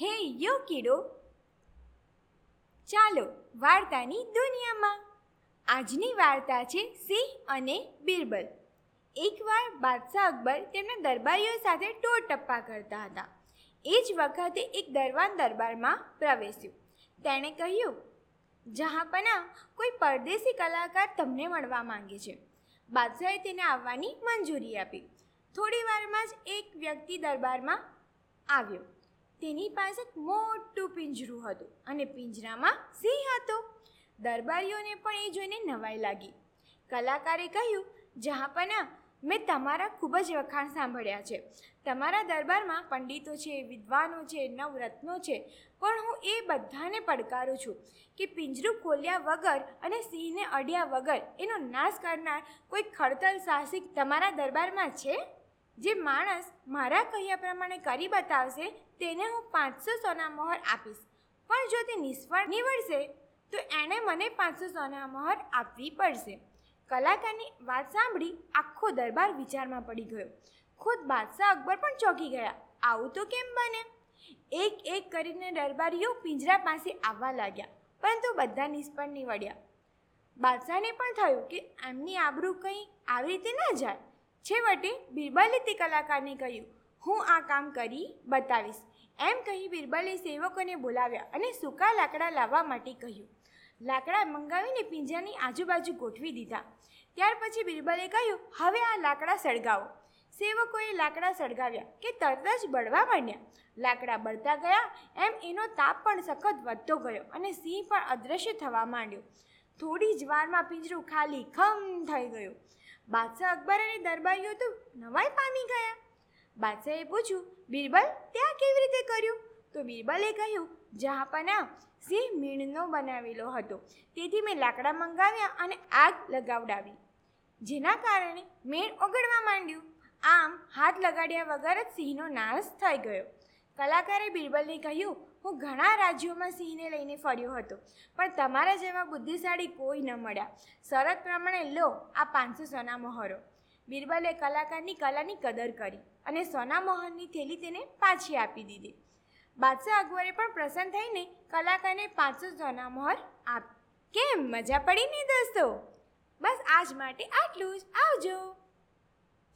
હે યો કીડો ચાલો વાર્તાની દુનિયામાં. આજની વાર્તા છે સિંહ અને બિરબલ. એકવાર બાદશાહ અકબર તેમના દરબારીઓ સાથે ટોળ ટપ્પા કરતા હતા. એ જ વખતે એક દરવાન દરબારમાં પ્રવેશ્યું. તેણે કહ્યું જહાંપના કોઈ પરદેશી કલાકાર તમને મળવા માંગે છે. બાદશાહે તેને આવવાની મંજૂરી આપી. થોડી વારમાં જ એક વ્યક્તિ દરબારમાં આવ્યો. તેની પાસે એક મોટું પિંજરું હતું અને પિંજરામાં સિંહ હતો. દરબારીઓને પણ એ જોઈને નવાઈ લાગી. કલાકારે કહ્યું જહાંપના મેં તમારા ખૂબ જ વખાણ સાંભળ્યા છે. તમારા દરબારમાં પંડિતો છે, વિદ્વાનો છે, નવરત્નો છે, પણ હું એ બધાને પડકારું છું કે પિંજરું ખોલ્યા વગર અને સિંહને અડ્યા વગર એનો નાશ કરનાર કોઈ ખડતલ સાહસિક તમારા દરબારમાં છે? જે માણસ મારા કહ્યા પ્રમાણે કરી બતાવશે, તેને હું પાંચસો સોના મોહર આપીશ. પણ જો તે નિષ્ફળ નીવડશે, તો એણે મને પાંચસો સોના મોહર આપવી પડશે. કલાકારની વાત સાંભળી આખો દરબાર વિચારમાં પડી ગયો. ખુદ બાદશાહ અકબર પણ ચોંકી ગયા. આવું તો કેમ બને? એક એક કરીને દરબારીઓ પિંજરા પાસે આવવા લાગ્યા, પરંતુ બધા નિષ્ફળ નીવડ્યા. બાદશાહને પણ થયું કે એમની આબરૂ કંઈ આવી રીતે ન જાય. છેવટે બિરબલે તે કલાકારને કહ્યું, હું આ કામ કરી બતાવીશ. એમ કહી બિરબલે સેવકોને બોલાવ્યા અને સૂકા લાકડા લાવવા માટે કહ્યું. લાકડા મંગાવીને પિંજરાની આજુબાજુ ગોઠવી દીધા. ત્યાર પછી બિરબલે કહ્યું, હવે આ લાકડા સળગાવો. સેવકોએ લાકડા સળગાવ્યા કે તરત જ બળવા માંડ્યા. લાકડા બળતા ગયા, એમ એનો તાપ પણ સખત વધતો ગયો અને સિંહ પણ અદૃશ્ય થવા માંડ્યો. થોડી જ વારમાં પિંજરું ખાલી ખમ થઈ ગયું. બાદશાહ અકબર અને દરબારીઓ તો નવાઈ પામી ગયા. બાદશાહે પૂછ્યું, બિરબલ, ત્યાં કેવી રીતે કર્યું? તો બિરબલે કહ્યું, જહાપના સિંહ મીણનો બનાવેલો હતો. તેથી મેં લાકડા મંગાવ્યા અને આગ લગાવડાવી, જેના કારણે મીણ ઓગળવા માંડ્યું. આમ હાથ લગાડ્યા વગર જ સિંહનો નાશ થઈ ગયો. કલાકારે બિરબલને કહ્યું, હું ઘણા રાજ્યોમાં સિંહને લઈને ફર્યો હતો, પણ તમારા જેવા બુદ્ધિશાળી કોઈ ન મળ્યા. શરત પ્રમાણે લો, આ પાંચસો સોના મોહરો. બિરબલે કલાકારની કલાની કદર કરી અને સોના મોહરની થેલી તેને પાછી આપી દીધી. બાદશાહ અકબરે પણ પ્રસન્ન થઈને કલાકારને પાંચસો સોના મોહર આપ કેમ? મજા પડી ને દોસ્તો? બસ આજ માટે આટલું જ. આવજો.